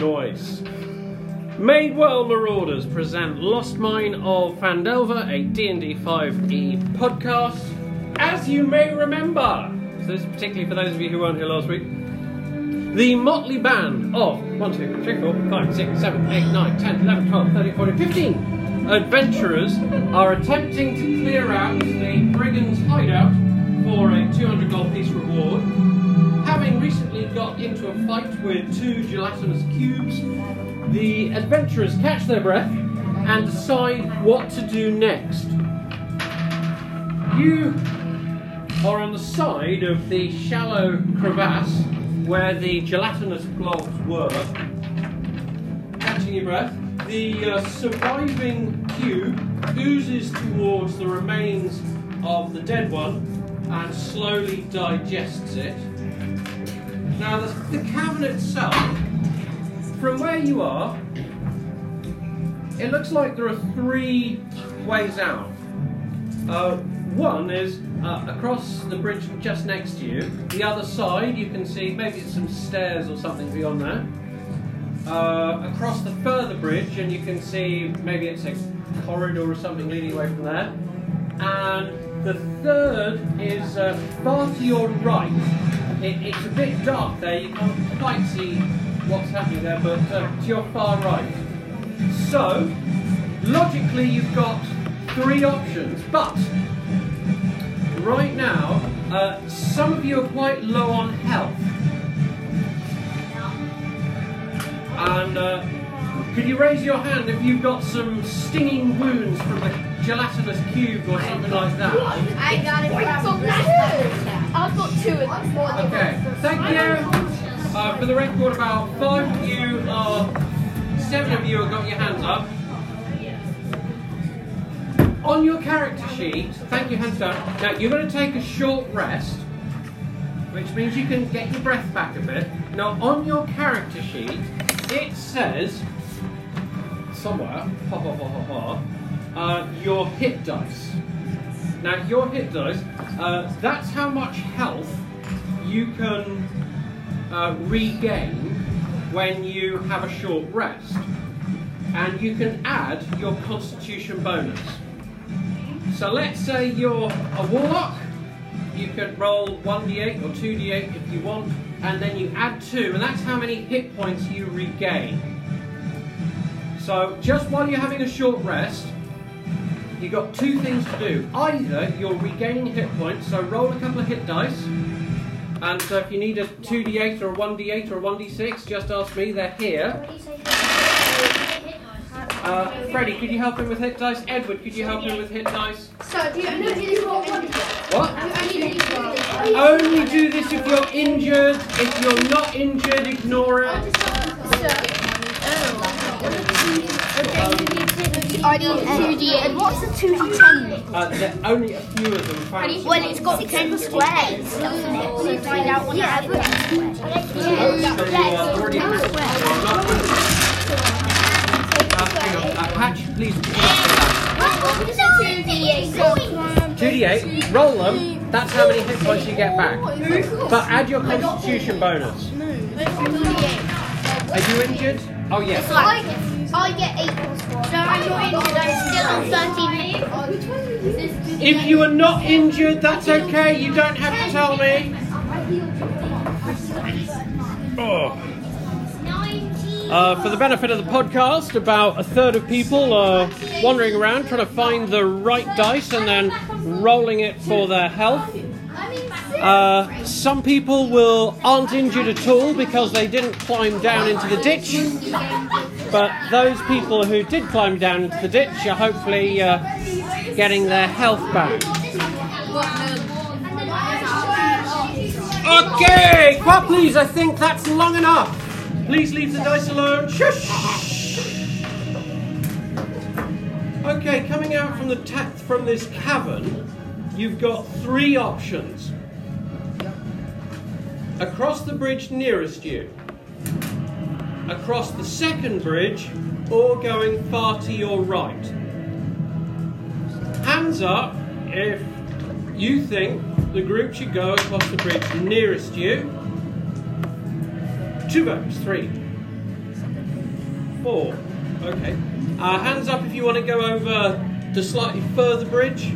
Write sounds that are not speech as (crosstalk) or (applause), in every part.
Noise. Madewell Marauders present Lost Mine of Phandelver, a D&D 5e podcast. As you may remember, so this is particularly for those of you who weren't here last week, the motley band of 1, 2, 3, 4, 5, 6, 7, 8, 9, 10, 11, 12, 13, 14, 15 adventurers are attempting to clear out the brigand's hideout for a 200 gold piece reward. Having recently got into a fight with two gelatinous cubes, the adventurers catch their breath and decide what to do next. You are on the side of the shallow crevasse where the gelatinous blobs were. Catching your breath, the uh, surviving cube oozes towards the remains of the dead one and slowly digests it. Now, the, the cavern itself, from where you are, it looks like there are three ways out. Uh, one is uh, across the bridge just next to you. The other side, you can see maybe it's some stairs or something beyond that. Uh, across the further bridge, and you can see maybe it's a corridor or something leading away from there. And the third is uh, far to your right. It, it's a bit dark there, you can't quite see what's happening there, but uh, to your far right. So, logically, you've got three options, but right now, uh, some of you are quite low on health. And uh, could you raise your hand if you've got some stinging wounds from the gelatinous cube or something like that? I got it from I've got two of them. Okay, thank you. Uh, for the record, about five of you are, seven of you have got your hands up. On your character sheet, thank you, hands down. Now you're going to take a short rest, which means you can get your breath back a bit. Now on your character sheet, it says somewhere, ha ha ha ha ha, uh, your hit dice. Now your hit dice, uh, that's how much health you can uh, regain when you have a short rest. And you can add your constitution bonus. So let's say you're a warlock, you can roll 1d8 or 2d8 if you want, and then you add 2, and that's how many hit points you regain. So just while you're having a short rest, you've got two things to do. Either you're regaining hit points, so roll a couple of hit dice, and so if you need a 2d8 or a 1d8 or a 1d6, just ask me, they're here. Uh, Freddie, could you help him with hit dice? Edward, could you help him with hit dice? So, do you only do this roll one? What? You only do. Only do this if you're injured. If you're not injured, ignore it. I need two D. And what's the two D ten? Uh, there are only a few of them found. Well, it's got ten squares, doesn't? So find out what yeah, but Oh, so you are already uh, hang on. Uh, Patch, please. Two D 2d8, roll them. That's how many hit points you get back. But add your constitution bonus. Are you injured? Oh, yes. I, I get eight plus one. So I'm not injured. I'm still on thirteen. If you are not injured, that's okay. You don't have to tell me. Oh. Uh, for the benefit of the podcast, about a third of people are wandering around trying to find the right dice and then rolling it for their health. Uh, some people will aren't injured at all because they didn't climb down into the ditch. But those people who did climb down into the ditch are hopefully uh, getting their health back. Okay, quiet please. I think that's long enough. Please leave the dice alone. Shush. Okay, coming out from the ta- from this cavern, you've got three options. Across the bridge nearest you, across the second bridge, or going far to your right. Hands up if you think the group should go across the bridge nearest you. two votes. Three. Four. Okay. Uh, hands up if you want to go over to slightly further bridge.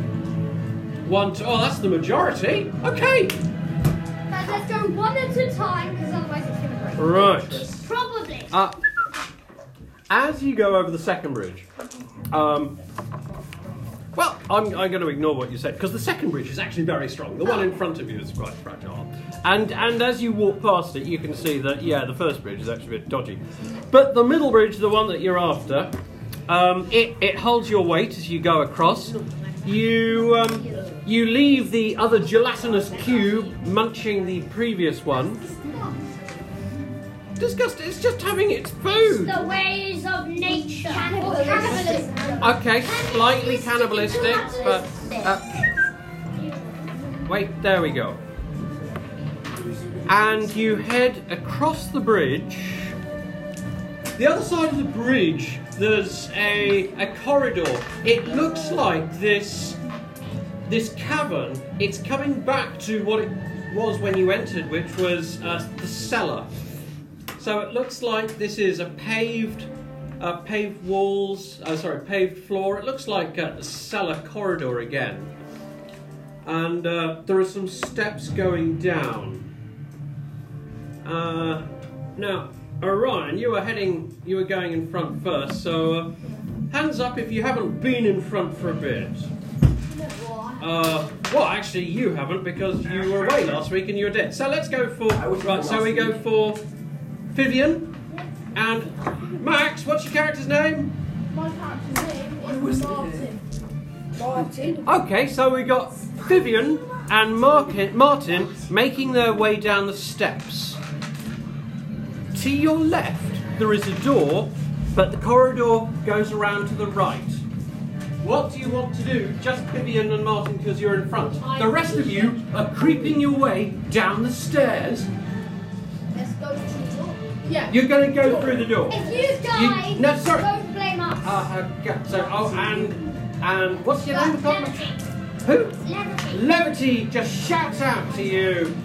One, two. Oh, that's the majority. Okay. Let's go one at a time because otherwise it's going to break. Right. Uh, as you go over the second bridge, um, well, I'm, I'm going to ignore what you said because the second bridge is actually very strong. The one in front of you is quite fragile. And and as you walk past it, you can see that yeah, the first bridge is actually a bit dodgy, but the middle bridge, the one that you're after, um, it it holds your weight as you go across. You um, you leave the other gelatinous cube munching the previous one. Disgusting! It's just having its food. The ways of nature. Cannibalism. Okay, slightly cannibalistic, but. Uh, wait, there we go. And you head across the bridge. The other side of the bridge, there's a, a corridor. It looks like this this cavern. It's coming back to what it was when you entered, which was uh, the cellar. So it looks like this is a paved, uh, paved walls. Uh, sorry, paved floor. It looks like a cellar corridor again, and uh, there are some steps going down. Uh, now, Orion, you were heading, you were going in front first. So, uh, hands up if you haven't been in front for a bit. Uh, well, actually, you haven't because you were away last week and you were dead. So let's go for right. So we go for Vivian and Max. What's your character's name? My character's name is Martin. Martin. Okay, so we got Vivian and Martin, Martin making their way down the steps. To your left, there is a door, but the corridor goes around to the right. What do you want to do? Just Vivian and Martin because you're in front. The rest of you are creeping your way down the stairs. Yeah. You're going to go through the door. If you die, You- no, sorry. don't blame us. Uh, okay, so, oh, and, and what's your name? Levity. Who? Levity. Levity just shouts out to you.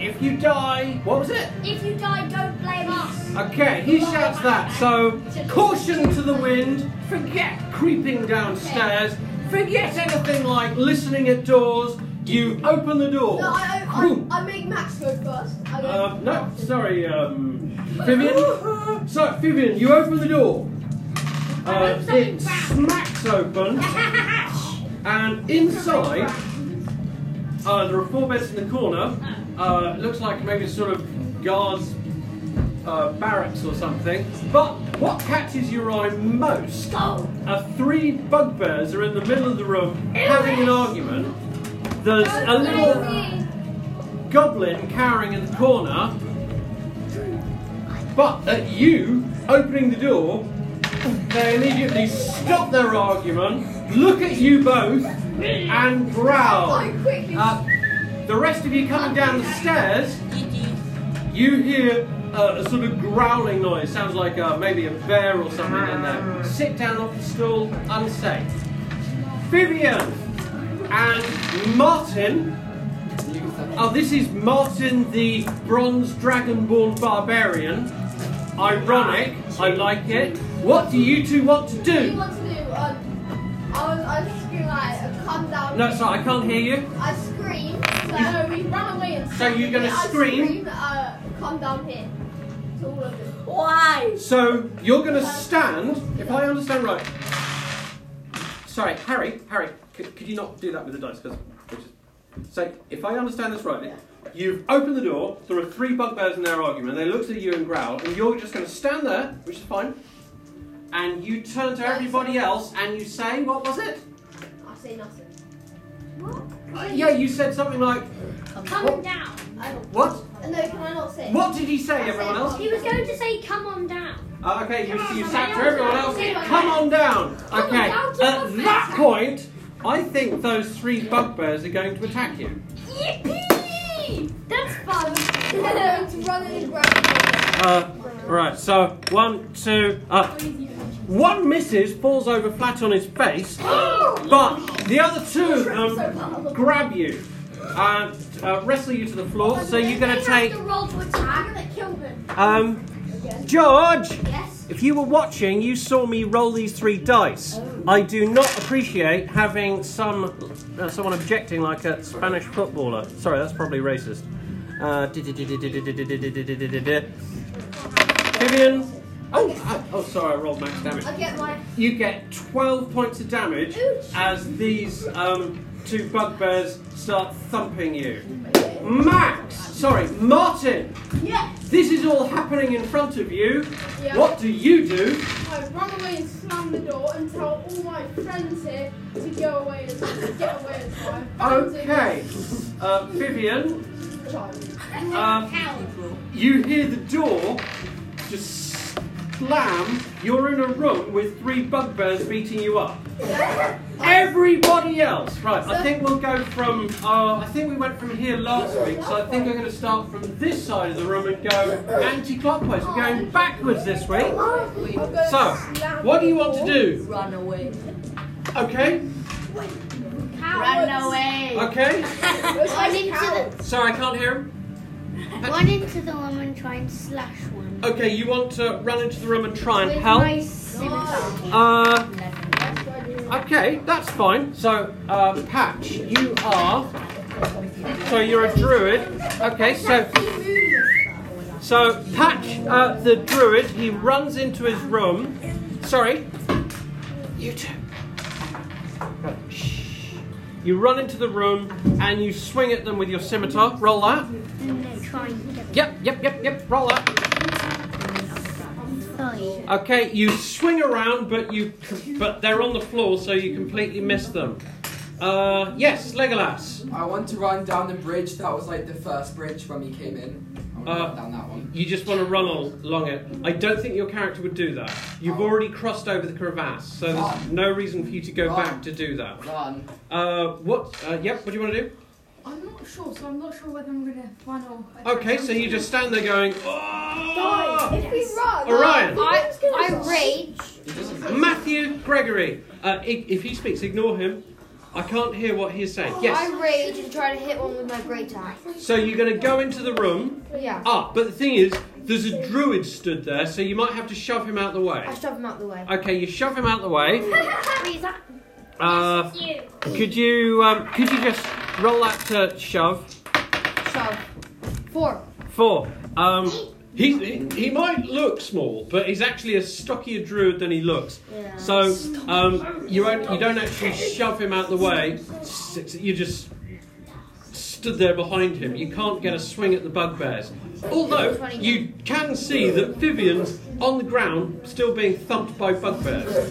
If you die, what was it? If you die, don't blame us. Okay, he shouts that. So, caution to the wind. Forget creeping downstairs. Forget anything like listening at doors. You open the door. No, I, I, I, I make Max go first. Um, no, sorry, um, Vivian. So, Vivian, you open the door. Uh, it smacks open, (laughs) and inside, uh, there are four beds in the corner. Uh, it looks like maybe sort of guards' uh, barracks or something. But what catches your eye most are three bugbears are in the middle of the room having an argument. There's a little goblin cowering in the corner. But at you opening the door, they immediately stop their argument, look at you both, and growl. Uh, the rest of you coming down the stairs, you hear uh, a sort of growling noise. Sounds like uh, maybe a bear or something in there. Sit down off the stool, unsafe. Vivian and Martin. Oh, this is Martin the Bronze Dragonborn Barbarian. Ironic, I like it. What do you two want to do you want to do? Um, I was, I was screaming like, uh, come down. No, sorry, I can't hear you. I scream. So we run away and. So you're gonna I scream? uh, come down here. To all of them. Why? So you're going to stand, if I understand right. Sorry, Harry, Harry, could, could you not do that with the dice? Because so if I understand this rightly, you've opened the door. There are three bugbears in their argument. They looked at you and growled, and you're just going to stand there, which is fine. And you turn to everybody else and you say, what was it? I say nothing. What? Yeah, you said something like, Come down. I don't. what? Uh, No, can I not say? What did he say, everyone else? He was going to say, come on down. Uh, okay, you, you sat for everyone else. Come on down. on Okay, down at that point, I think those three bugbears are going to attack you. Yippee! That's fun. I'm going to run in and grab Uh, right, so one, two, uh, one misses, falls over flat on his face, but the other two them grab you and uh, wrestle you to the floor. So you're going to take to roll to attack. Um, George. If you were watching, you saw me roll these three dice. I do not appreciate having some uh, someone objecting like a Spanish footballer. Sorry, that's probably racist. Uh, Vivian. Oh, ah, oh, sorry, I rolled max damage. I get my. You get 12 points of damage as these um, two bugbears start thumping you. Max! Sorry, Martin! Yes! This is all happening in front of you. Yeah. What do you do? I run away and slam the door and tell all my friends here to go away and get away as well. Okay. Uh, Vivian, um, you hear the door just slam. You're in a room with three bugbears beating you up. (laughs) Everybody else, right? I think we'll go from. Uh, I think we went from here last week, so I think we're going to start from this side of the room and go anti-clockwise. We're going backwards this week. So, what do you want to do? Run away. Okay, Run away. okay. (laughs) Run into cowards. Sorry, I can't hear him. Run into the room and try and slash one. Okay, you want to run into the room and try and With help? my scimitar. Uh, okay, that's fine. So, uh, Patch, you are. So you're a druid. Okay, so so Patch, uh, the druid, he runs into his room. Sorry, you two. Right, shh. You run into the room and you swing at them with your scimitar. Roll that. No, try and get Yep, yep, yep, yep. Roll that. Three. Okay, you swing around, but you but they're on the floor, so you completely miss them. Uh, yes, Legolas. I want to run down the bridge. That was like the first bridge when we came in. I want to Uh, down that one. You just want to run along it. I don't think your character would do that. You've already crossed over the crevasse, so there's Run. no reason for you to go Run. back to do that. Run. Uh, what? Uh, yep. What do you want to do? I'm not sure, so I'm not sure whether I'm gonna run or. Okay, so you just stand there going. Guys, Oh! if we run, Orion. I, gonna I rage. Matthew Gregory. Uh, i- if he speaks, ignore him. I can't hear what he's saying. Yes. I rage and try to hit one with my great axe. So you're going to go into the room. Yeah. Ah, but the thing is, there's a druid stood there, so you might have to shove him out the way. I shove him out the way. Okay, you shove him out the way. (laughs) Please, that. Uh, could you um, could you just roll that to shove? Shove. Four. Four. Um, he, he he might look small, but he's actually a stockier druid than he looks. Yeah. So um, you won't, you don't actually shove him out the way. You just stood there behind him. You can't get a swing at the bugbears. Although you can see that Vivian's on the ground, still being thumped by bugbears. So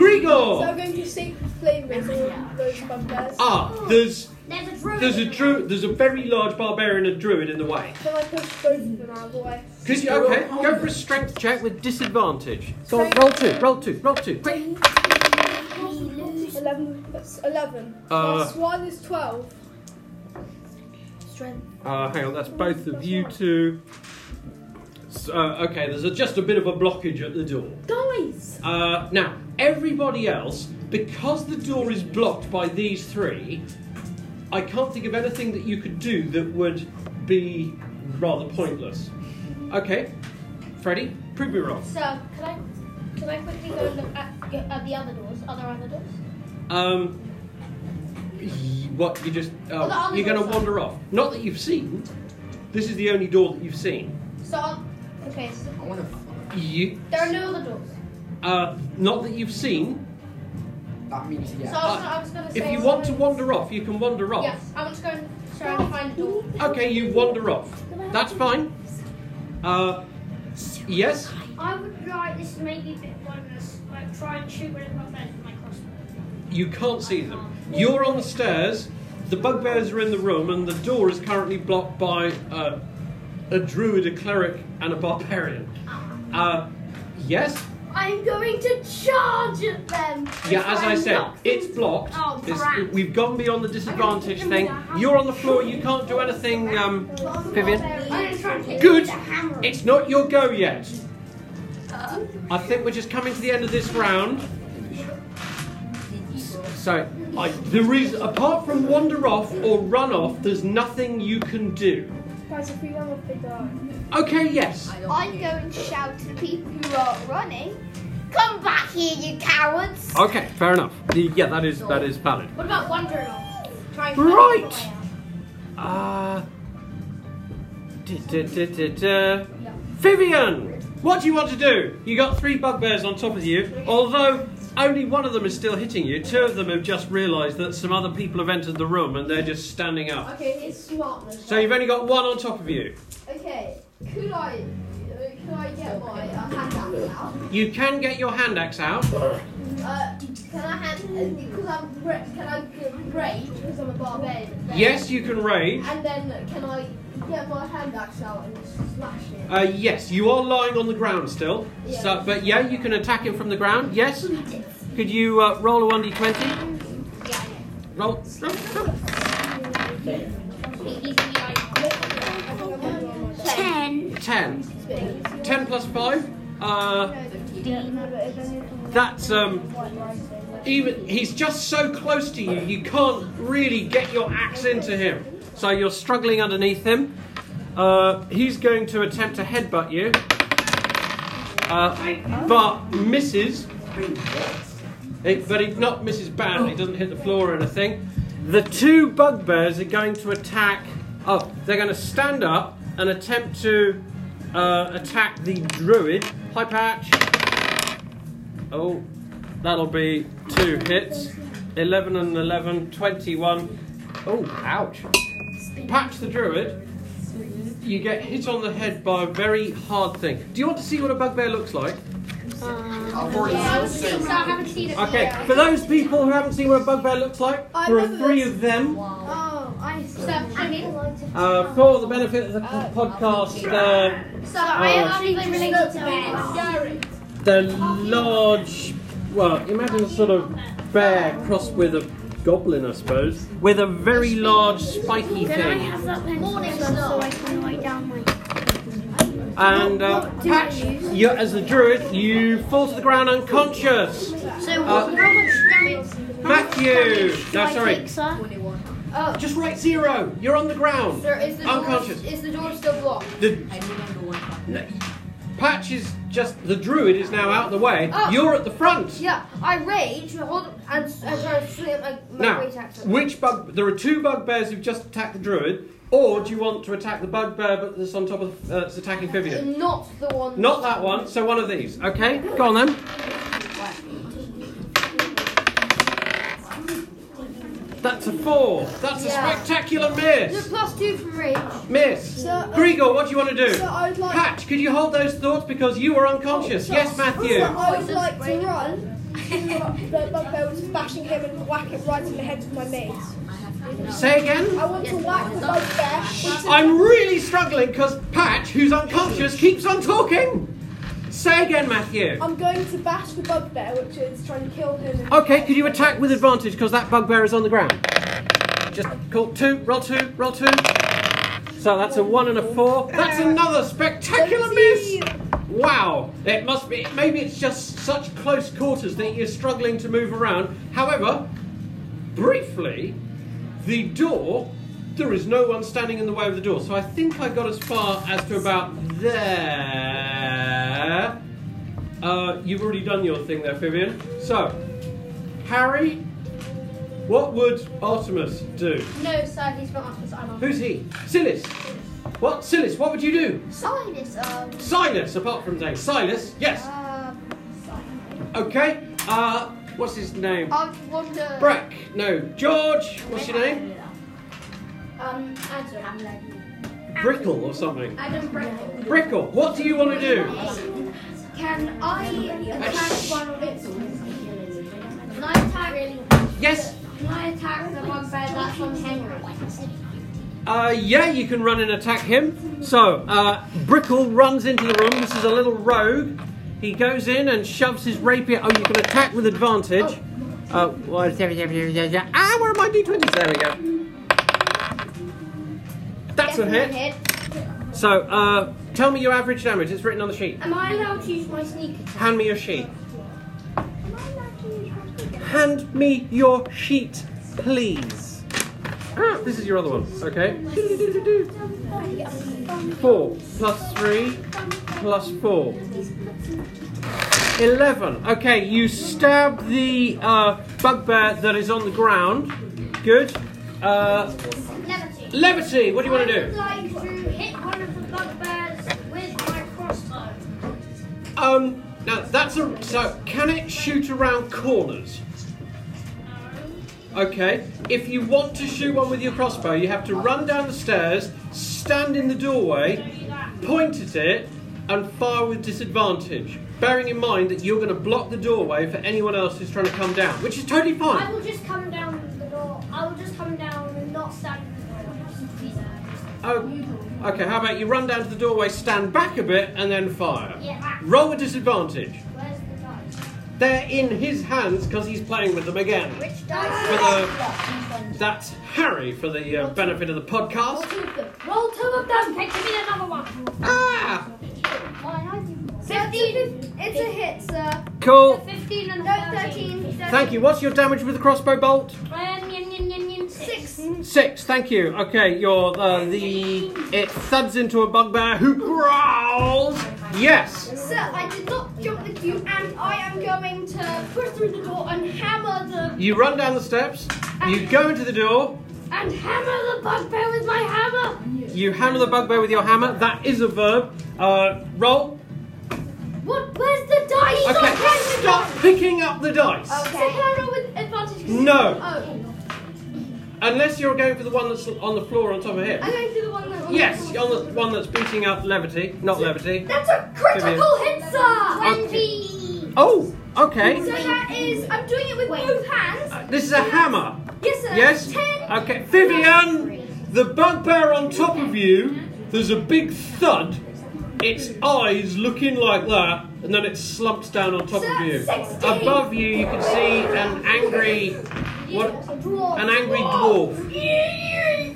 Grigor. I'm going to Sacred Flame with all those bugbears. Ah, there's There's a druid. there's a druid. There's a very large barbarian and druid in the way. Can I push both of them out of the way? Could you? Okay, go for a strength check with disadvantage. Go on, roll two. Roll two. Roll two. Quick. 11, that's 11. Uh, Plus 1 is 12. Strength. Uh, hang on, that's both of you two. So, uh, okay, there's a, just a bit of a blockage at the door. Guys! Uh, now, everybody else, because the door is blocked by these three, I can't think of anything that you could do that would be rather pointless. Okay, Freddie, prove me wrong. So, can I, can I quickly go and look at, at the other doors? Are there other doors? Um, y- what you just Well, the other you're going to wander off? Not that you've seen. This is the only door that you've seen. So, okay, so I want to. You, there are no other doors. uh, not that you've seen. That means So. I was, gonna, I was gonna say. If you want to wander off, you can wander off. Yes, I want to go and try and find a door. Okay, you wander off. That's fine. Uh, yes. I would like this maybe a bit pointless. Like try and shoot one of the bugbears with my crossbow. You can't see them. You're on the stairs. The bugbears are in the room, and the door is currently blocked by uh, a druid, a cleric, and a barbarian. Uh, yes. I'm going to charge at them. Yeah, as I said, it's blocked. Oh, It's- we've gone beyond the disadvantage thing. You're on the floor. You can't do anything, um, Vivian. I'm going to try and hit Good. them with a hammer. It's not your go yet. I think we're just coming to the end of this round. So, I, there is, apart from wander off or run off, there's nothing you can do. Guys, if we run off, they die. Okay, yes. I go and shout to the people who are running. Come back here, you cowards! Okay, fair enough. Yeah, that is that is valid. What about wandering off? Try and find Right. your way out. Uh, da, da, da, da, da. Vivian, what do you want to do? You got three bugbears on top of you, although only one of them is still hitting you. Two of them have just realised that some other people have entered the room and they're just standing up. Okay, it's smartness. So you've only got one on top of you. Okay, could I, uh, could I get my uh, hand axe out? You can get your hand axe out. Uh, can I hand, uh, because I'm, ra- can I g- rage because I'm a barbarian? Yes, you can rage. And then can I get my hand axe out and slash it? Uh, yes, you are lying on the ground still. So, but yeah, you can attack him from the ground. Yes. Could you uh, roll a one d twenty? Roll. roll, roll. Ten. Ten. Ten plus five. Uh, that's um. Even he's just so close to you, you can't really get your axe into him. So you're struggling underneath him. Uh, he's going to attempt to headbutt you, uh, but misses. It, but he not misses badly. He doesn't hit the floor or anything. The two bugbears are going to attack. Oh, they're going to stand up and attempt to uh, attack the druid. Hi, Patch. Oh, that'll be two hits. 11 and 11, 21. Oh, ouch. Patch the druid. You get hit on the head by a very hard thing. Do you want to see what a bugbear looks like? I've already I seen it. Okay, for those people who haven't seen what a bugbear looks like, I there are three of them. Oh, I. Uh, for the benefit of the podcast, uh, So I Oh. actually related to bears. The large, well, imagine a sort of bear crossed with a goblin, I suppose, with a very large spiky Can I thing. have that pencil so I can write down my. And uh, Patch, you, as the druid, you fall to the ground unconscious. So Uh, how much damage? Matthew, do no, I sorry, take, sir? Oh, just write zero. You're on the ground. sir, is the door, Unconscious. is the door still blocked? The No, Patch is just the druid is now out of the way. Oh. You're at the front. Yeah, I rage, hold and, and try to swing my, my Now, great axe. which bug? There are two bugbears who've just attacked the druid, or do you want to attack the bugbear but that's on top of uh, that's attacking Vivian? Not the one. Not that one. So one of these. Okay, go on then. That's a four. That's a Yeah. spectacular The miss. plus two from rage. Miss. So, uh, Gregor, what do you want to do? So I'd like. Patch, could you hold those thoughts because you were unconscious? Yes, Matthew. So I would like to run. the bugbear was bashing him and whack it right in the head with my mace. Say again. I want to whack the bugbear. I'm really struggling because Patch, who's unconscious, keeps on talking. Say again, Matthew. I'm going to bash the bugbear, which is trying to kill him. Okay, could you attack with advantage because that bugbear is on the ground? Just call two, roll two, roll two. So that's a one and a four. That's another spectacular miss. Wow, it must be. Maybe it's just such close quarters that you're struggling to move around. However, briefly, the door. There is no one standing in the way of the door, so I think I got as far as to about there. Uh, you've already done your thing there, Vivian. So, Harry, what would Artemis do? No, sir, he's not us. I'm on. Who's he? Silas. What? Silas, what would you do? Silas, um, Silas, apart from name. Silas, yes. uh, Okay. Uh, what's his name? I wonder. Breck. No. George. What's your name? Um, Adam. Brickle or something. Adam Brickle. Brickle. What do you want to do? Can I attack one of its? Can I attack? Yes. Can I attack the bugbear that's on Henry? Uh, yeah, you can run and attack him. So, uh, Brickle runs into the room. This is a little rogue. He goes in and shoves his rapier. Oh, you can attack with advantage. Uh, what is ah, where are my d20s? There we go. That's a hit. So, uh, tell me your average damage. It's written on the sheet. Am I allowed to use my sneak attack? Hand me your sheet. Hand me your sheet, please. Ah, this is your other one. Okay. (laughs) Four plus three plus four. Eleven. Okay, you stab the uh, bugbear that is on the ground. Good. Uh, Levity. What do you want to do? I would do? like to hit one of the bugbears with my crossbow. Um. Now that's a. So can it shoot around corners? Okay. If you want to shoot one with your crossbow, you have to run down the stairs, stand in the doorway, point at it, and fire with disadvantage. Bearing in mind that you're going to block the doorway for anyone else who's trying to come down, which is totally fine. I will just come down the door. I will just come down and not stand Oh, okay. How about you run down to the doorway, stand back a bit, and then fire? Yeah. Roll a disadvantage. Where's the dice? They're in his hands because he's playing with them again. Which dice? For the, that's Harry for the uh, benefit of the podcast. Roll two of them. Okay, give me another one. Ah, Fifteen. It's a hit, sir. cool. Fifteen and No, thirteen. 13. Thank you. What's your damage with the crossbow bolt? Um, yin, yin, yin, yin, six. Six. Thank you. Okay, you're uh, the. It thuds into a bugbear who growls. Yes. Sir, I did not jump the queue, and I am going to push through the door and hammer the You run down the steps. You go into the door. And hammer the bugbear with my hammer. You hammer the bugbear with your hammer. That is a verb. Uh, roll. What? Where's the dice? Okay. Stop picking up the dice. So can I roll with advantage? No. Oh, Unless you're going for the one that's on the floor on top of him. I'm going to the one that. Yes, on the one that's beating up levity, not levity. That's a critical hit, sir. Twenty. Oh, okay. So that is. I'm doing it with both hands. Uh, This is a hammer. Yes, sir. Yes? Ten. Okay. Vivian, the bugbear on top of you, there's a big thud. Its eyes looking like that, and then it slumps down on top of you. Sixteen. Above you, you can see an angry, what? An angry dwarf.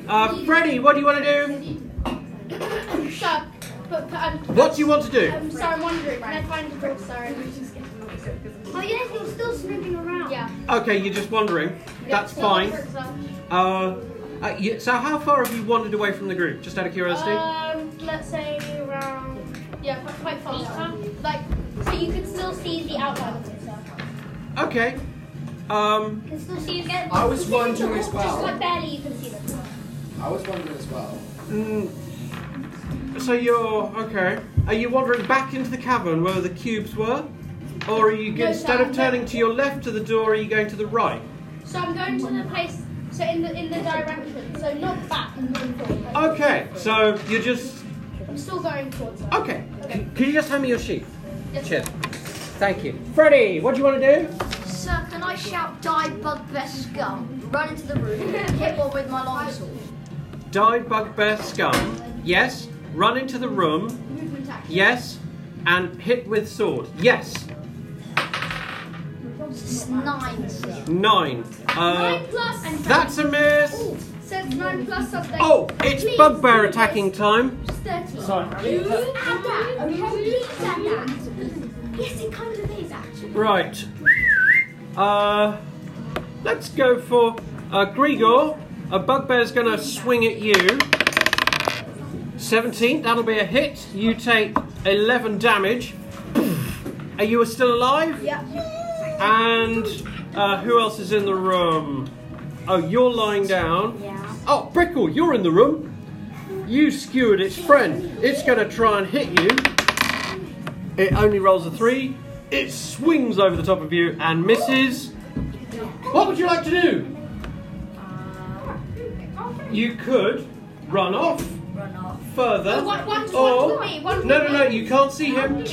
Uh, Freddy, what do you want to do? Sir, but, but I'm. What do you want to do? I'm sorry, I'm wondering. Can I find the door? Sorry. Oh yes, you're still snooping around. Yeah. Okay, you're just wondering. That's So fine. Uh, uh, you, so how far have you wandered away from the group? Just out of curiosity. Um, let's say around. Yeah, quite, quite far. sir. Like, so you can still see the outline of it, sir. okay. Um, You can still see again. I was wondering as Just well. like barely you can see them. I was wondering as well. mm, so you're okay. Are you wandering back into the cavern where the cubes were, or are you No, instead sir, of turning to your left to the door, are you going to the right? So I'm going to the place. So in the in the direction. So not back. I'm going. Okay. So you're just I'm still going towards her. okay. Can, can you just hand me your sheet? Yes, Cheers. Thank you. Freddy, what do you want to do? Sir, can I shout die bugbear scum? Run into the room, hit one with my longsword. Die bugbear scum. Yes. Run into the room. Movement action. Yes. And hit with sword. Yes. It's nine, sir. Nine. Uh, Nine plus. That's a miss. Ooh, says nine plus something. Oh, it's Please, bugbear please. attacking time. It's Thirty. Sorry. You add that. Okay, please add that. Yes, it kind of is actually. Right. Uh, let's go for uh, Grigor. A bugbear's going to swing at you. 17, that'll be a hit. You take 11 damage. Are you still alive? Yeah. And uh, who else is in the room? Oh, you're lying down. Yeah. Oh, Brickle, you're in the room. You skewered its friend. It's going to try and hit you. It only rolls a three. It swings over the top of you and misses. What would you like to do? You could run off Run off. further. Oh, one- one- or, one for me, one for no, no, no, you can't see him.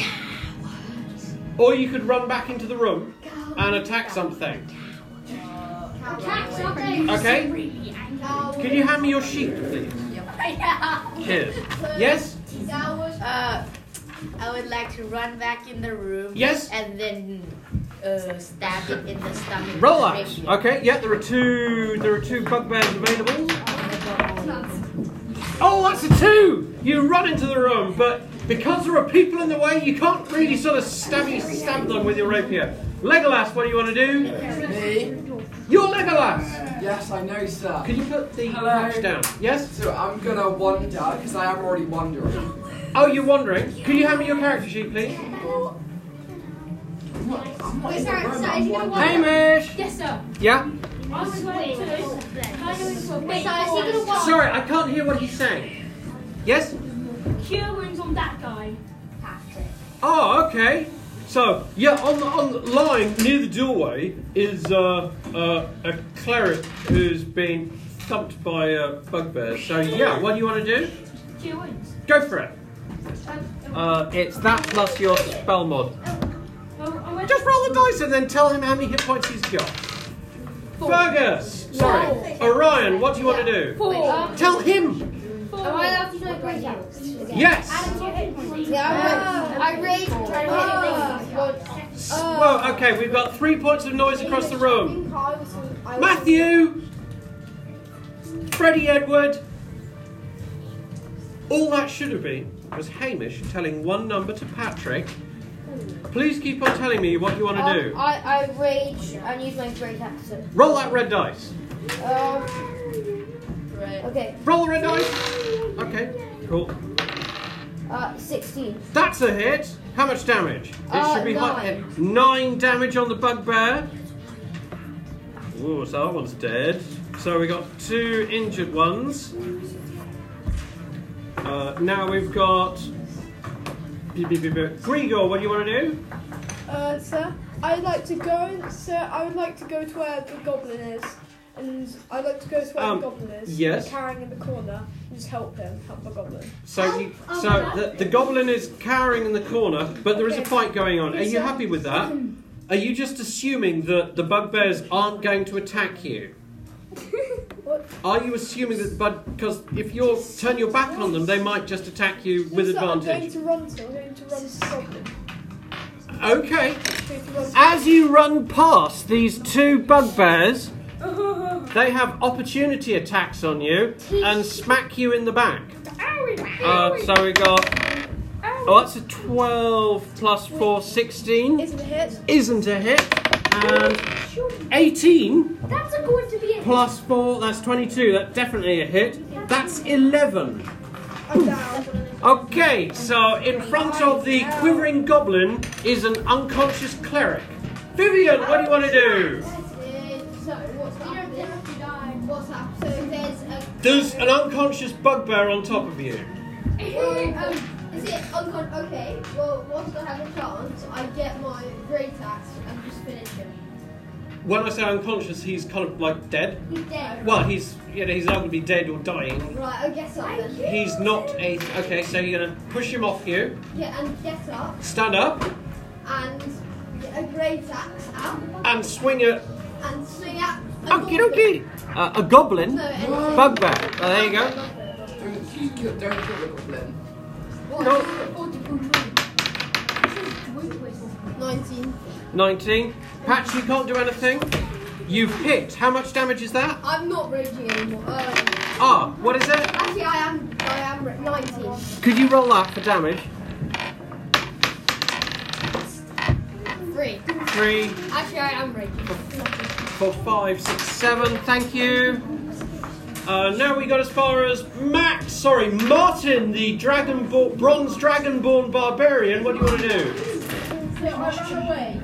Or you could run back into the room and attack something. Attack something. Okay? Can you hand me your sheet, please? Cheers. Yes? Uh, I would like to run back in the room. Yes? And then uh, stab it in the stomach. Roll the that. rapier. Okay, yeah, there are two there are two bugbears available. Oh, that's a two! You run into the room, but because there are people in the way, you can't really sort of stab, stab them with your rapier. Legolas, what do you want to do? Me? You're Legolas! Yes, I know, sir. Could you put the Hello. patch down? Yes? So I'm gonna wander, because I am already wandering. Oh, you're wandering. Could you hand me your character sheet, please? I'm not, I'm not Wait, sorry, sorry, I'm is he gonna wandering. Hamish! Yes, sir. Yeah? I would like to. Can I go into a Wait, so is he gonna walk? Sorry, I can't hear what he's saying. Yes? Cure wounds on that guy. Oh, okay. So, yeah, on the, on the line near the doorway is uh, uh, a cleric who's been thumped by a bugbear. So, yeah, what do you want to do? Go for it. Uh, it's that plus your spell mod. Well, I went Just roll the dice and then tell him how many hit points he's got. Fergus! Sorry. Orion, what do you want to do? four. Tell him! Am I allowed to try great axe? Yes! I rage try Well, okay, we've got three points of noise across the room. Matthew! Freddie Edward! All that should have been was Hamish telling one number to Patrick. Please keep on telling me what you want to do. I, I rage and use my great axe. to- Roll that red dice. Um, okay, Roll the red dice. Okay, cool. uh, 16. That's a hit. How much damage? It Uh, should be hot. nine. Nine damage on the bugbear. Ooh, so that one's dead. So we got two injured ones. Uh, now we've got. Grigor, what do you want to do? Uh, sir, I'd like to go, sir, I would like to go to where the goblin is. And I'd like to go to where Um, the goblin is. yes. Carrying in the corner. And just help him, help the goblin. So, you, so the, the goblin is cowering in the corner, but there is a fight going on. Are you sir. happy with that? Are you just assuming that the bugbears aren't going to attack you? (laughs) What? Are you assuming that bug because if you turn your back on them, they might just attack you with Yes, sir, I'm going advantage? to run to, I'm going to run to the goblin. Okay. I'm to As you run past these two bugbears, (laughs) they have opportunity attacks on you and smack you in the back. Uh, so we got. Oh, that's a 12 plus 4, 16. Isn't a hit. Isn't a hit. And 18 That's a going to be a plus 4, that's 22. That's definitely a hit. That's 11. Okay, so in front of the quivering goblin is an unconscious cleric. Vivian, what do you want to do? There's an unconscious bugbear on top of you. Um, is it uncon- okay? Well, once I have a chance, I get my great axe and just finish him. When I say unconscious, he's kind of like dead. He's dead. Well, he's you know, he's either be dead or dying. Right, I guess up then. He's not a. Okay, so you're gonna push him off you. Yeah, and get up Stand up and get a great axe out and swing it. and swing at. Okie dokie. Uh, a goblin. Bugbear. Oh, there you go. Don't kill, don't kill the goblin. No. 19. 19. Patch, you can't do anything. You've hit. How much damage is that? I'm not raging anymore. Uh, Ah, what is it? actually, I am. I am 19. Could you roll that for damage? Three. Three, Actually, I am raging. Four, five, six, seven. Thank you. Uh, now we got as far as Max. Sorry, Martin, the dragonborn, bronze dragonborn barbarian. What do you want to do? So I run away.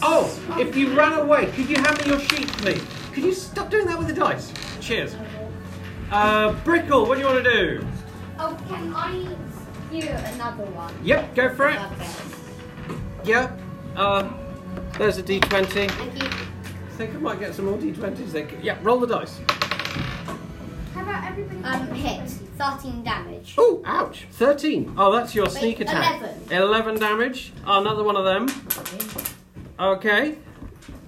Oh, if you ran away, could you hand me your sheet, please? Could you stop doing that with the dice? Cheers. Uh, Brickle, what do you want to do? Oh, can I do another one? Yep, go for it. Yep. Uh, there's a d20. Thank you. I think I might get some more d20s there. Yeah, roll the dice. How about everybody? Um, hit. 13 damage. Oh, ouch. 13. Oh, that's your Wait, sneak attack. 11. 11 damage. Another one of them. Okay.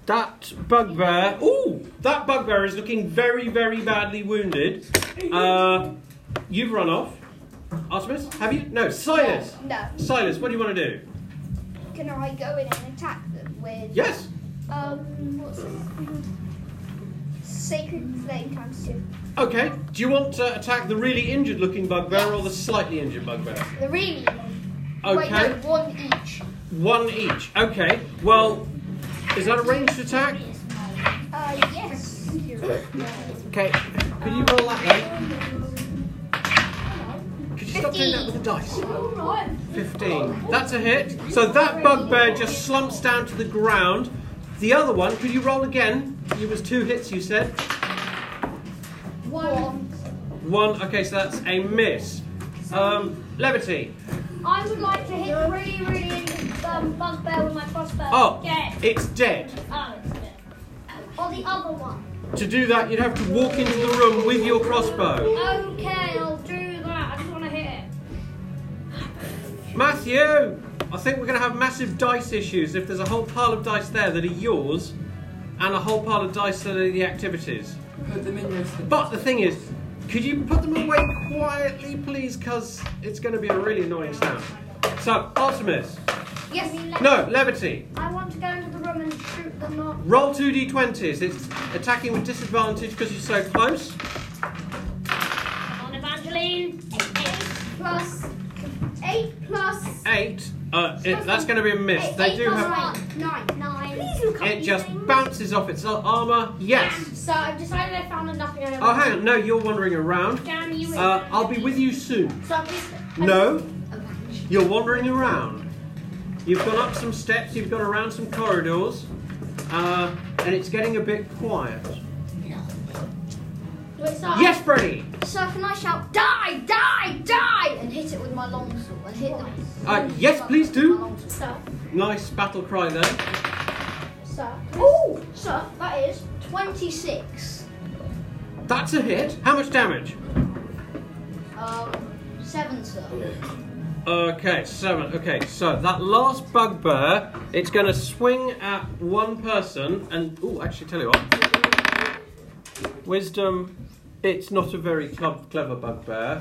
That bugbear. Ooh, that bugbear is looking very, very badly wounded. Uh, you've run off. Artemis, have you? No, Silas. No. Silas, what do you want to do? Can I go in and attack them with? Yes. Um, what's it? Sacred Flame times two. Okay. Do you want to attack the really injured looking bugbear or the slightly injured bugbear? The really. Wait, Okay. no, one each. One each. Okay. Well, is that a ranged attack? Uh, yes. Okay. Could you roll that then? Could you stop doing that with the dice? 15. That's a hit. So that bugbear just slumps down to the ground. The other one, could you roll again? It was two hits, you said. One. One. Okay, so that's a miss. Um, levity. I would like to hit the really, really injured um, bugbear with my crossbow. Oh, Get it. it's dead. Oh, it's dead. Or the other one. To do that, you'd have to walk into the room with your crossbow. Okay, I'll do Matthew, I think we're going to have massive dice issues if there's a whole pile of dice there that are yours and a whole pile of dice that are the activities. Put them in your. But the thing is, could you put them away quietly, please? Because it's going to be a really annoying sound. So, Artemis. Yes. No, levity. I want to go into the room and shoot them up. Roll 2d20s. It's attacking with disadvantage because you're so close. Come on, Evangeline. Eight, eight. Plus. Eight plus. 8. Uh, it, that's going to be a miss. Eight, They eight do plus have. Nine. Nine. Please look up It just things. bounces off its armour. Yes. So I've decided I found enough. in Oh, hang on. No, you're wandering around. Damn you. Uh, I'll be with you soon. So I'm just. No, you're wandering around. You've gone up some steps, you've gone around some corridors, uh, and it's getting a bit quiet. Wait, so Yes, Freddie! So can I shout, die, die, die, and hit it with my longsword? And hit them. Uh, yes, please do. Nice battle cry there. so. Ooh, so that is 26. That's a hit. How much damage? Um, seven, sir. Okay, seven. Okay, so that last bugbear, it's going to swing at one person, and oh, actually, tell you what, wisdom. It's not a very cl- clever bugbear,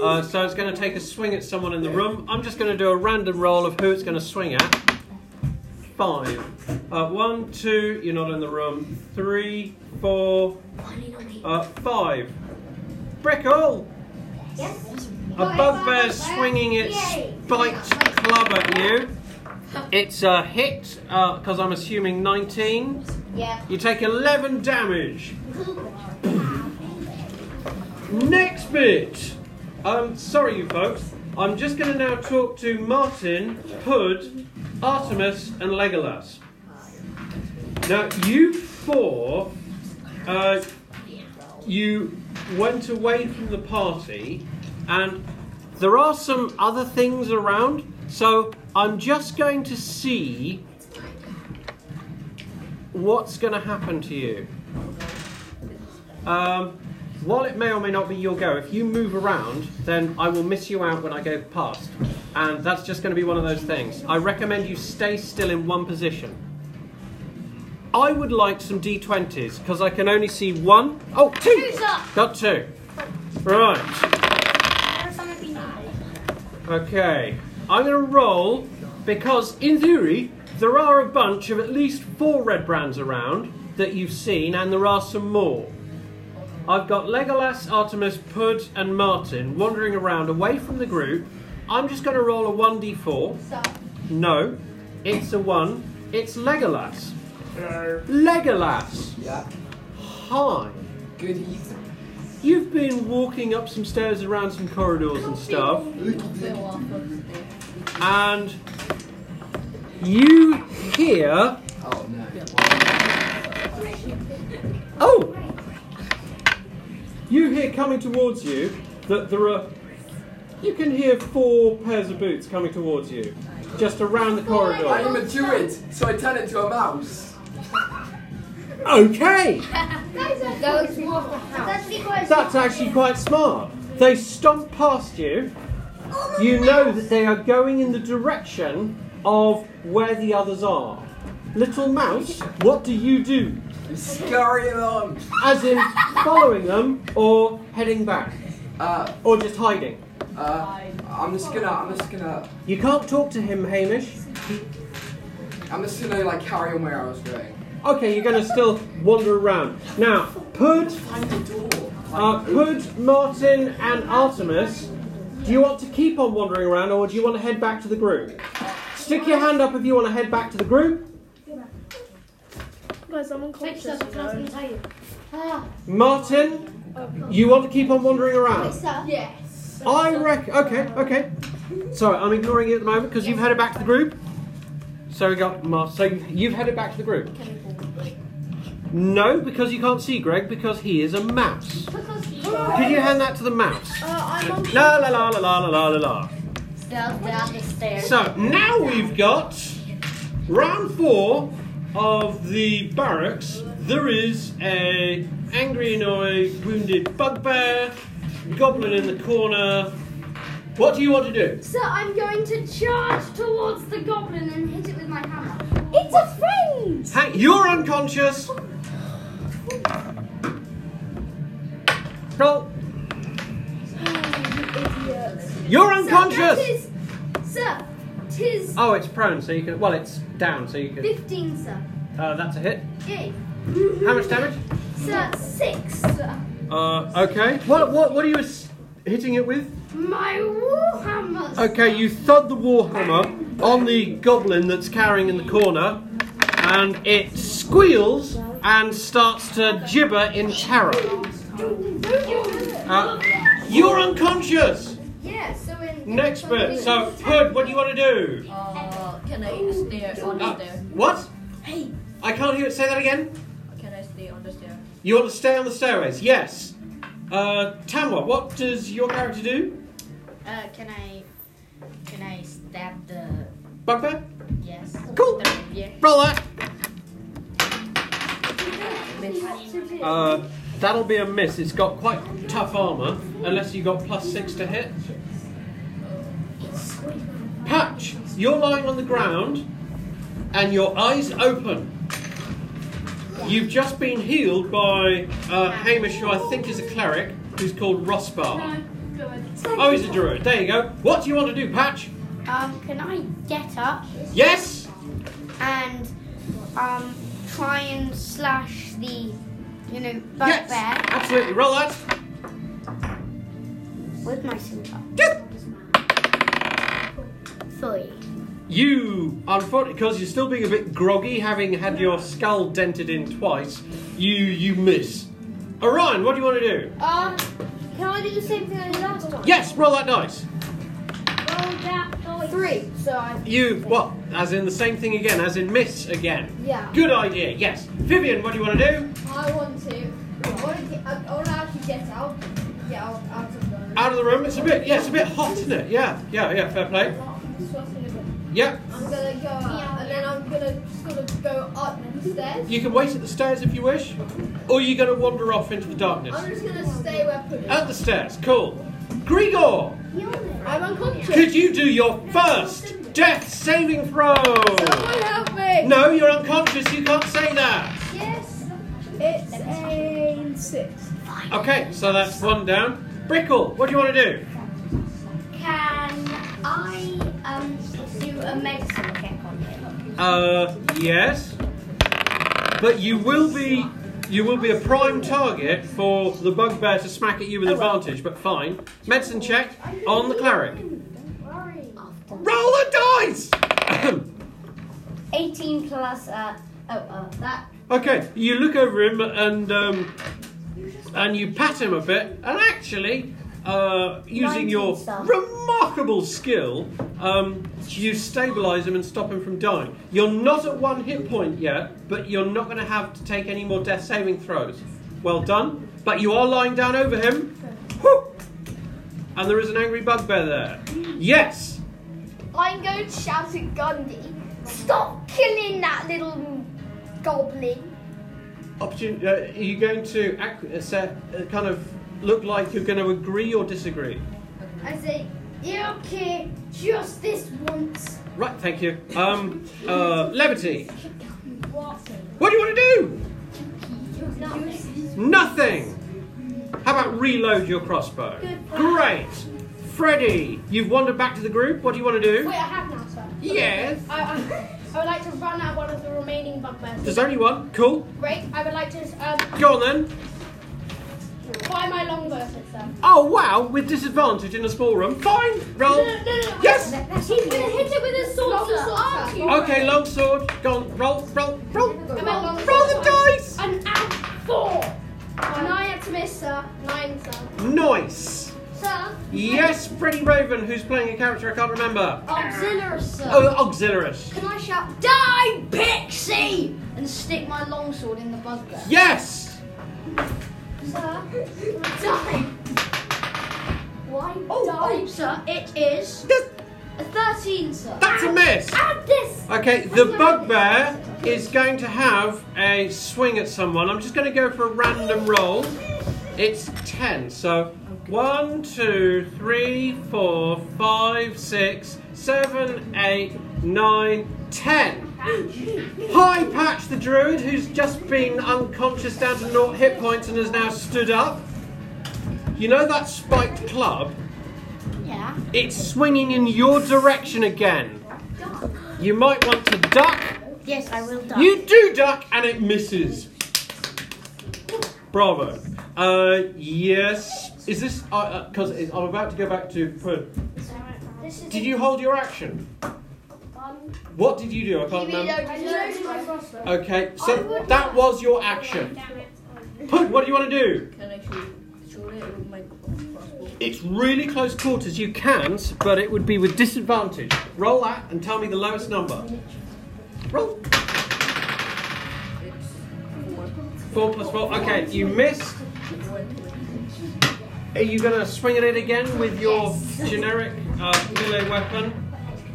uh, so it's going to take a swing at someone in the room. I'm just going to do a random roll of who it's going to swing at. Five. Uh, one, two. You're not in the room. Three, four, uh, five. Brickle. Yes. A bugbear swinging its spiked club at you. (laughs) It's a hit, because I'm assuming 19. Yeah. You take 11 damage. Next bit. Um, sorry, you folks. I'm just going to now talk to Martin, Hood, Artemis, and Legolas. Now, you four, uh, you went away from the party, and there are some other things around. So I'm just going to see what's going to happen to you. Um, while it may or may not be your go, if you move around, then I will miss you out when I go past. And that's just going to be one of those things. I recommend you stay still in one position. I would like some d20s because I can only see one. Oh, two! Got two. Right. There's something we need. Okay. I'm going to roll because, in theory, there are a bunch of at least four Redbrands around that you've seen, and there are some more. I've got Legolas, Artemis, Pud, and Martin wandering around away from the group. I'm just going to roll a 1d4. So, No, it's a 1. It's Legolas. Hello. Legolas! Yeah. Hi. Good evening. You've been walking up some stairs around some corridors and stuff. And you hear Oh no. oh you hear coming towards you that there are you can hear four pairs of boots coming towards you just around the corridor. I am a druid, so I turn into a mouse. okay (laughs) those more for house. that's actually quite smart they stomp past you you know that they are going in the direction of where the others are little mouse what do you do Scurry along. As in following them or heading back Uh, or just hiding. uh, I'm just gonna, I'm just gonna, You can't talk to him, Hamish. I'm just gonna like carry on where I was going. Okay, you're to still wander around. Now, Pud. Uh, Hood, Martin, and Artemis, do you want to keep on wandering around or do you want to head back to the group? Stick your hand up if you want to head back to the group. Guys, I'm unconscious. yourself a class you know. and tell you. Ah, Martin, you want to keep on wandering around? Yes. I reckon. Okay, okay. Sorry, I'm ignoring you at the moment because you've headed back to the group. So we got Martin. So you've headed back to the group. No, because you can't see Greg because he is a mouse. Could you hand that to the mouse? Uh, La la la la la la la la la. Down the stairs. So now we've got round four of the barracks. There is a angry, annoyed, wounded bugbear, goblin in the corner. What do you want to do? So I'm going to charge towards the goblin and hit it with my hammer. It's a friend! Hank, you're unconscious. Roll. You're Sir, unconscious. tis, sir, tis Oh, it's prone, so you can. Well, it's down, so you can. 15, sir. Uh, that's a hit. Yay. How much damage? Sir, 6, sir. Uh, okay. What what what are you hitting it with? My warhammer. Okay, you thud the warhammer on the goblin that's carrying in the corner, and it squeals and starts to gibber in terror. Uh, you're unconscious. Yeah, so in. Next bit. So, Hood, what do you want to do? Uh, can I stay on the Uh, stair? what? Hey, I can't hear it. Say that again. can I stay on the stair? You want to stay on the stairways? Yes. Uh, Tamwa, what does your character do? Uh, can I, can I stab the Bugbear? yes? Cool. The? Roll that. Uh, that'll be a miss. It's got quite tough armour, unless you got plus six to hit. Patch, you're lying on the ground, and your eyes open. You've just been healed by uh, Hamish, who I think is a cleric, who's called Rosbar. Oh, he's a druid. There you go. What do you want to do, Patch? Um, can I get up Yes. and um try and slash the, you know, Yes. bugbear Absolutely. Roll that. with my scimitar? Yes. Three. You, unfortunately, because you're still being a bit groggy, having had your skull dented in twice, you you miss. Orion, what do you want to do? Uh, can I do the same thing as the last one? Yes, roll that dice. Roll that dice. Three. So I. You, what? As in the same thing again, as in miss again. Yeah. Good idea, yes. Vivian, what do you want to do? I want to. I want to, get, I, I want to actually get out. Get out, out of the. Out of the room, it's a bit, yeah, it's a bit hot, isn't it? Yeah, yeah, yeah, fair play. I'm sweating a bit. Yep, I'm gonna go out, and then I'm gonna sort of go up the stairs. you can wait at the stairs if you wish, or you're going to wander off into the darkness. I'm just gonna stay where I put it. At the stairs, cool. Grigor, I'm unconscious. could you do your first death saving throw? Someone help me! No, you're unconscious. You can't say that. Yes. It's a six. Okay, so that's one down. Brickle, what do you want to do? Can I um do a medicine check on him? Uh, yes. But you will be you will be a prime target for the bugbear to smack at you with advantage. But fine. Medicine check on the cleric. Roll the dice. (coughs) 18 plus uh oh uh that okay, you look over him and um, and you pat him a bit, and actually. Uh, using your stuff. remarkable skill, um, you stabilise him and stop him from dying. You're not at one hit point yet, but you're not going to have to take any more death saving throws. Well done. But you are lying down over him. Whew. And there is an angry bugbear there. Yes. I'm going to shout at Gundy. Stop killing that little goblin. Opportunity. Uh, are you going to ac- uh, set, uh, kind of look like you're going to agree or disagree? I say, yeah, okay, just this once. Right. Thank you. Um. (laughs) Uh. Levity. What? Do you want to do? Nothing. Nothing. How about reload your crossbow? Great. Freddy, you've wandered back to the group. What do you want to do? Wait, I have now, sir. Yes. I, I, I would like to run at one of the remaining bugbears. There's only one. Cool. Great. I would like to. Um, Go on then. Try my longbow, sir. Oh wow, with disadvantage in a small room. Fine. Roll. Yes. He's gonna hit it with his sword, Long sir. sword, Aren't you? Okay, long sword. Go on. Roll. Roll. Roll. Am I long Roll the dice. An add four. Nine to miss, sir. Nine, sir. Nice. Sir. Yes, Pretty Raven, who's playing a character I can't remember. Auxiliary, sir. Oh, Auxiliaris. Can I shout, Die, Pixie! And stick my longsword in the bugbear? Yes. Sir. Die. Why oh, die? sir, it is That's, a 13, sir. that's a miss. Add this! Okay, the bugbear is going to have a swing at someone. I'm just going to go for a random roll. It's 10. So, one, two, three, four, five, six, seven, eight, nine, ten. Hi, Patch the Druid, who's just been unconscious down to naught hit points and has now stood up. You know that spiked club? Yeah. It's swinging in your direction again. Duck. You might want to duck. Yes, I will die. You do duck and it misses. Bravo. Uh, yes. Is this because I'm about to go back to. This Did you hold your action? What did you do? I can't remember. Okay, so that was your action. Put. What do you want to do? Can I shoot, shoot it with my crossbow? It's really close quarters. You can, but it would be with disadvantage. Roll that and tell me the lowest number. Roll. Four. Four plus four. Okay, you missed. Are you going to swing at it again with your generic uh, melee weapon?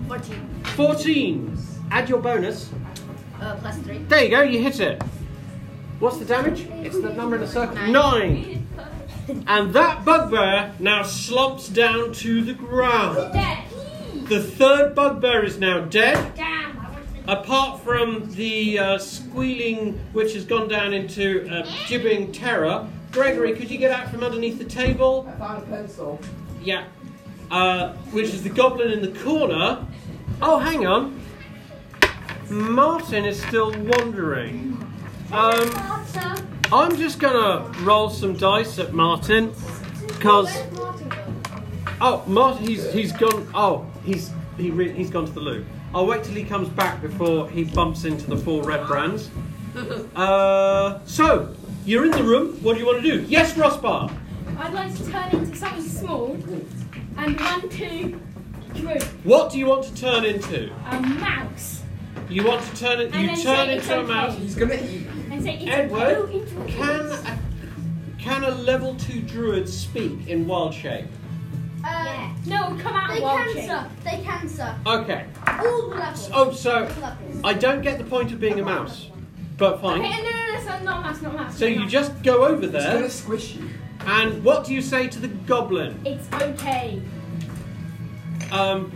14. 14. Add your bonus. Uh, plus 3. There you go, you hit it. What's the damage? It's the number in the circle. Nine. Nine. (laughs) And that bugbear now slumps down to the ground. Dead. The third bugbear is now dead. Damn. Apart from the uh, squealing, which has gone down into uh, gibbing terror. Gregory, could you get out from underneath the table? I found a pencil. Yeah. Uh, which is the goblin in the corner. Oh, hang on. Martin is still wandering. Um, I'm just gonna roll some dice at Martin, because Where's Martin gone? oh, Martin, he's he's gone. Oh, he's he re- he's gone to the loo. I'll wait till he comes back before he bumps into the four Redbrands. (laughs) Uh, so you're in the room. What do you want to do? Yes, Rossbar. I'd like to turn into something small and run to Drew, What do you want to turn into? a mouse, You want to turn it. You then turn say into a it's mouse. He's gonna eat. and say it's Edward, a into a Can a, can a level two druid speak in wild shape? Uh, No, come out They of wild can, shape. sir. They can, sir. Okay. All the levels. Oh, so levels. I don't get the point of being a mouse, but Okay, fine. no, no, no, so not a mouse, not a mouse. So not you mouse. just go over He's there, gonna squish you. and what do you say to the goblin? It's okay. Um,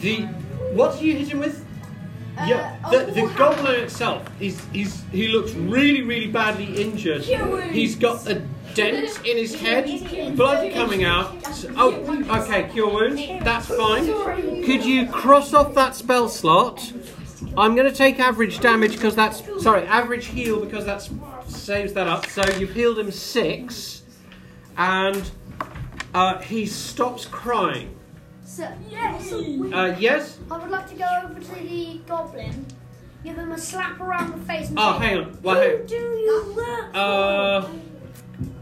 the what do you hit him with? Uh, yeah, the, the goblin itself. He's he's he looks really really badly injured. He's got a dent in his head, blood coming out. Oh, okay, cure wounds. That's fine. Could you cross off that spell slot? I'm going to take average damage because that's sorry, average heal because that saves that up. So you've healed him six, and uh, he stops crying. Sir, Uh, yes. I would like to go over to the goblin, give him a slap around the face and Oh, say, hang on. Well, hang Do you work Uh,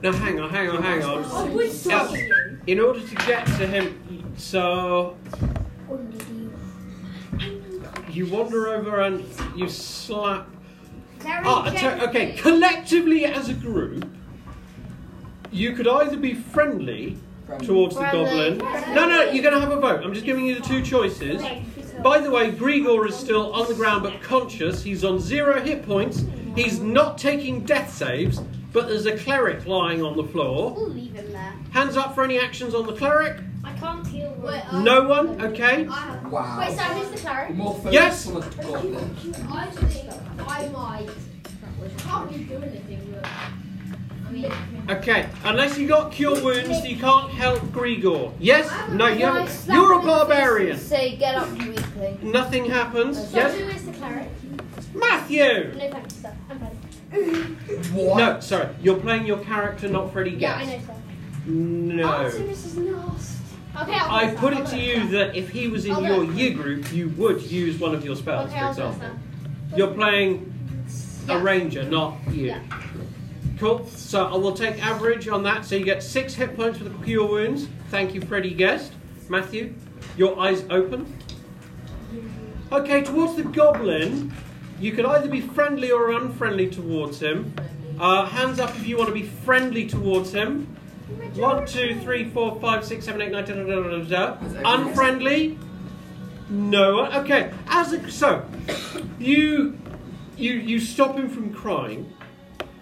no, hang on, hang on, hang on. I would stop Uh, you. in order to get to him, so you wander over and you slap. Very Ah, I okay, collectively as a group, you could either be friendly towards the goblin. No, no, you're going to have a vote. I'm just giving you the two choices. By the way, Grigor is still on the ground but conscious. He's on zero hit points. He's not taking death saves, but there's a cleric lying on the floor. We'll leave him there. Hands up for any actions on the cleric. I can't heal. Wait, No um, one? Okay. I have. Wow. Wait, Sam, who's the cleric? More focus Yes. on the. I think I might. I can't really do anything, but. I mean. Okay. Unless you got cure wounds, you can't help Grigor. Yes? No, you haven't. You're a him in the face and barbarian. Say, get up weakly. Nothing happens. So Yes? who is the cleric? Matthew! No, thank you, sir. I'm fine. What? No, sorry. You're playing your character, not Freddy Yeah, I Guest. know, sir. No. This is nasty. Okay, I'll I put it to you that. that if he was in I'll your do year group, you would use one of your spells, Okay, for I'll do example. that. You're playing a Yeah. ranger, not you. Yeah. Cool. So I will take average on that. So you get six hit points for the cure wounds. Thank you, Freddy Guest. Matthew, your eyes open. Okay, towards the goblin, you can either be friendly or unfriendly towards him. Uh, hands up if you want to be friendly towards him. One, two, three, four, five, six, seven, eight, nine, ten. Unfriendly? No. Okay. As a, so, you you you stop him from crying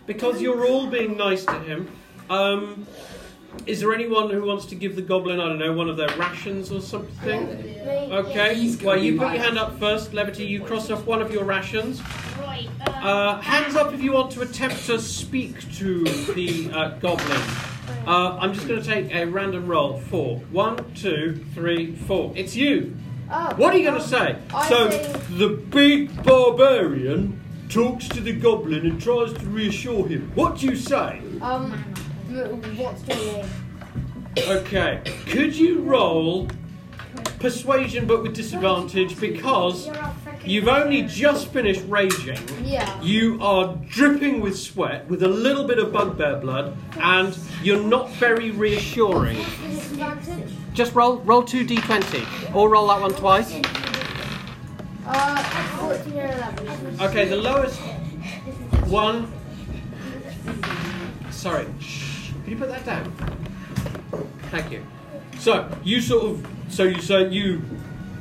because you're all being nice to him. Um, is there anyone who wants to give the goblin, I don't know, one of their rations or something? Okay. He's Well, you put your hand up first, Levity. You cross off one of your rations. Right. Uh, hands up if you want to attempt to speak to the uh, goblin. Uh, I'm just going to take a random roll. Four. One, two, three, four. It's you. Oh. What are you going to say? I so, say- the big barbarian talks to the goblin and tries to reassure him. What do you say? Um, what's your name? Okay. Could you roll persuasion but with disadvantage because you've only just finished raging? Yeah. You are dripping with sweat, with a little bit of bugbear blood, and you're not very reassuring. Just roll roll two d20, or roll that one twice. 14 or 11. Okay, the lowest one. Sorry, shh. Can you put that down? Thank you. So you sort of, so you say you,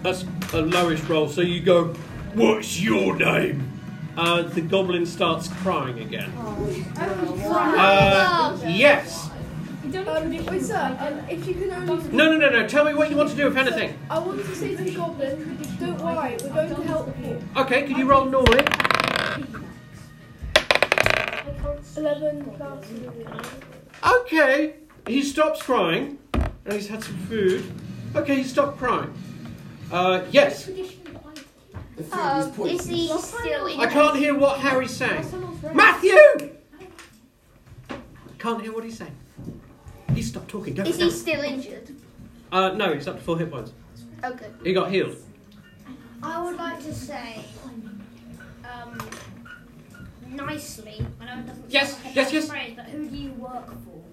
that's a lowest roll. So you go, what's your name? Uh, the goblin starts crying again. Uh, yes. Um, wait, sir, um, if you can only. No, no, no, no. Tell me what you want to do, if anything. I want to say to the goblin, don't worry, we're going to help you. Okay, can you roll normally? 11 plus. Okay. He stops crying, and he's had some food. Okay, he stopped crying. Uh, yes. The food was Um, is he still I can't hear what Harry's saying. Matthew! Can't hear what he's saying. He stopped talking. Go Is he still injured? Uh, no, he's up to four hit points. Okay. He got healed. I would like to say, um, nicely. I know it doesn't. Yes, sound like a yes, nice yes. Phrase, but who do you work for?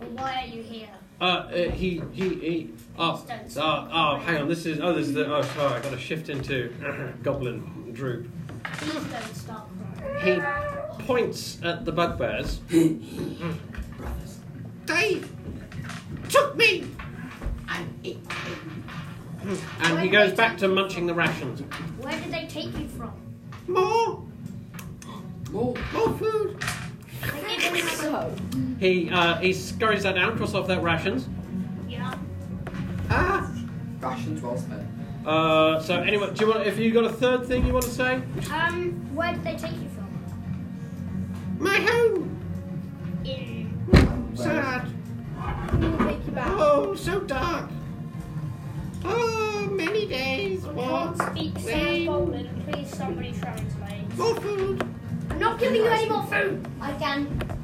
Or why are you here? Uh, uh he, he, he. Oh, uh, oh, hang on. This is. Oh, this is the. Oh, sorry. I got to shift into (clears throat) Goblin Droop. Please don't start crying. He points at the bugbears. (coughs) they took me and ate me. And he goes back to munching the rations. Where did they take you from? More, More. more food. They gave you So, He uh, he scurries that down, cross off that rations. Yeah. Ah. Rations well spent. Uh, so anyway, do you want? If you got a third thing you want to say? Um, where did they take you from? My home. Can't speak South Goblin. Please, somebody translate. more food. I'm not giving you any more food. I can.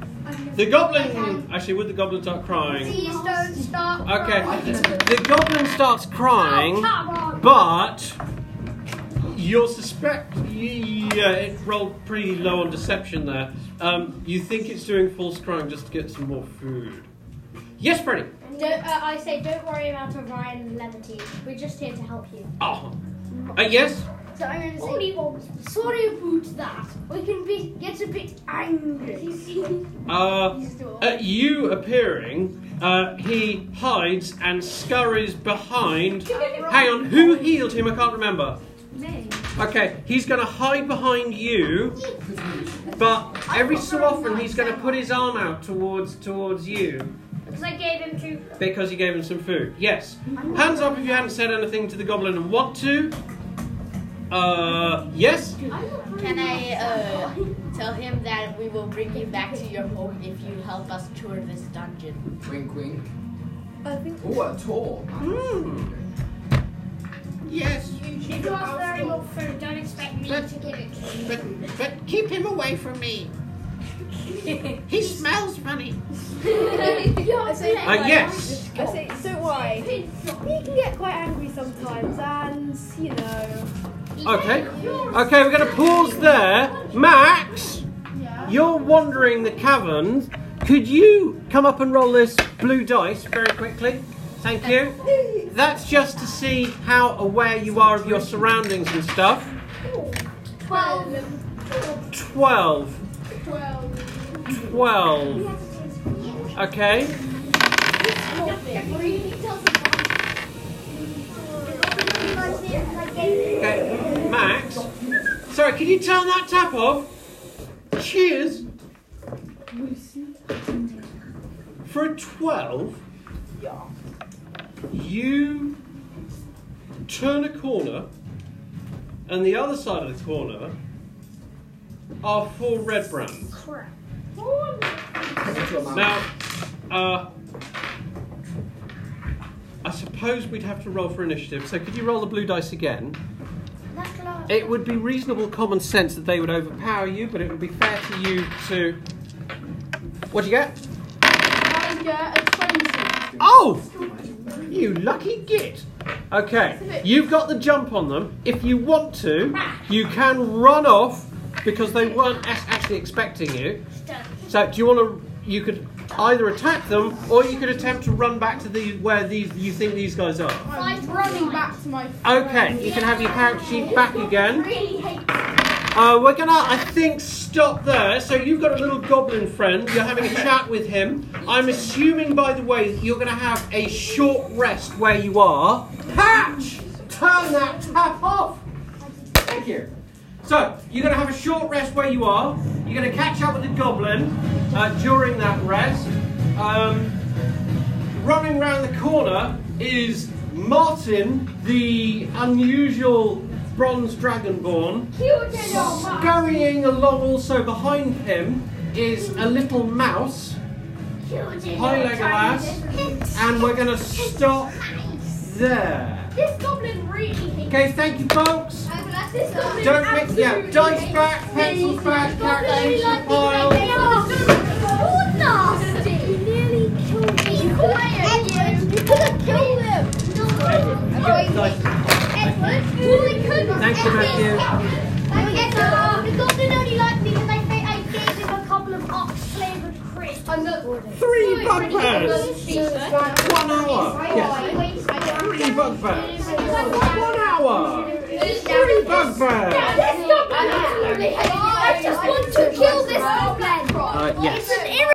The goblin. Actually, would the goblin start crying? Please don't start. Okay. crying. The goblin starts crying, Oh, but you'll suspect. Yeah, it rolled pretty low on deception there. Um, you think it's doing false crying just to get some more food. Yes, Freddy. Uh, I say, don't worry about Orion levity. We're just here to help you. Oh. Uh, yes. So I'm going to say, sorry about that. We can be get a bit angry. (laughs) Uh, at you appearing, uh, he hides and scurries behind. Hang on, who healed him? I can't remember. Me. Okay, he's going to hide behind you, but (laughs) every so often he's going to put his arm out towards towards you Because I gave him two. because you gave him some food. Yes. Hands up if you hadn't said anything to the goblin and want to. Uh, yes. Can I uh, tell him that we will bring you back to your home if you help us tour this dungeon? Wink, wink. I think Oh, a tour. Hmm. Yes, If you ask for any more food, don't expect me But- to give it to you. but but keep him away from me. (laughs) He smells funny. (laughs) I say, Uh, yes. I say, don't worry. He can get quite angry sometimes, and you know. Okay. Okay, we're going to pause there. Max, you're wandering the caverns. Could you come up and roll this blue dice very quickly? Thank you. That's just to see how aware you are of your surroundings and stuff. Twelve. Twelve. 12. 12. Okay. Okay, Max. Sorry, can you turn that tap off? Cheers. For a 12, you turn a corner, and the other side of the corner are four Redbrands. Now, uh, I suppose we'd have to roll for initiative. So could you roll the blue dice again? It would be reasonable common sense that they would overpower you, but it would be fair to you to. What'd you get? I get a 20. Oh! You lucky git. Okay, you've got the jump on them. If you want to, you can run off because they weren't as- actually expecting you. So, do you want to? You could either attack them or you could attempt to run back to the where these you think these guys are. I'm running back to my Okay, you can have your character sheet back again. Really hate Uh, we're gonna, I think, stop there. So you've got a little goblin friend. You're having a chat with him. I'm assuming, by the way, that you're gonna have a short rest where you are. Patch, turn that tap off. Thank you. So you're gonna have a short rest where you are. You're gonna catch up with the goblin uh, during that rest. Um, running around the corner is Martin, the unusual bronze dragonborn. Scurrying along also behind him is a little mouse. Hi Legolas. And we're going to stop there. This goblin really hates Okay, thank you folks. Don't mix, yeah, dice back, pencils back, character sheets in the pile. Oh, nasty! You nearly killed me. Be you! You could have killed him! Edward, you really couldn't. Thank you, Matthew. Edward, the goblin only liked me Three bugbears. One hour. Yes. Three bugbears. One hour. Three bugbears. This goblin absolutely hates me. I just want to kill this goblin. Uh, yes. It's an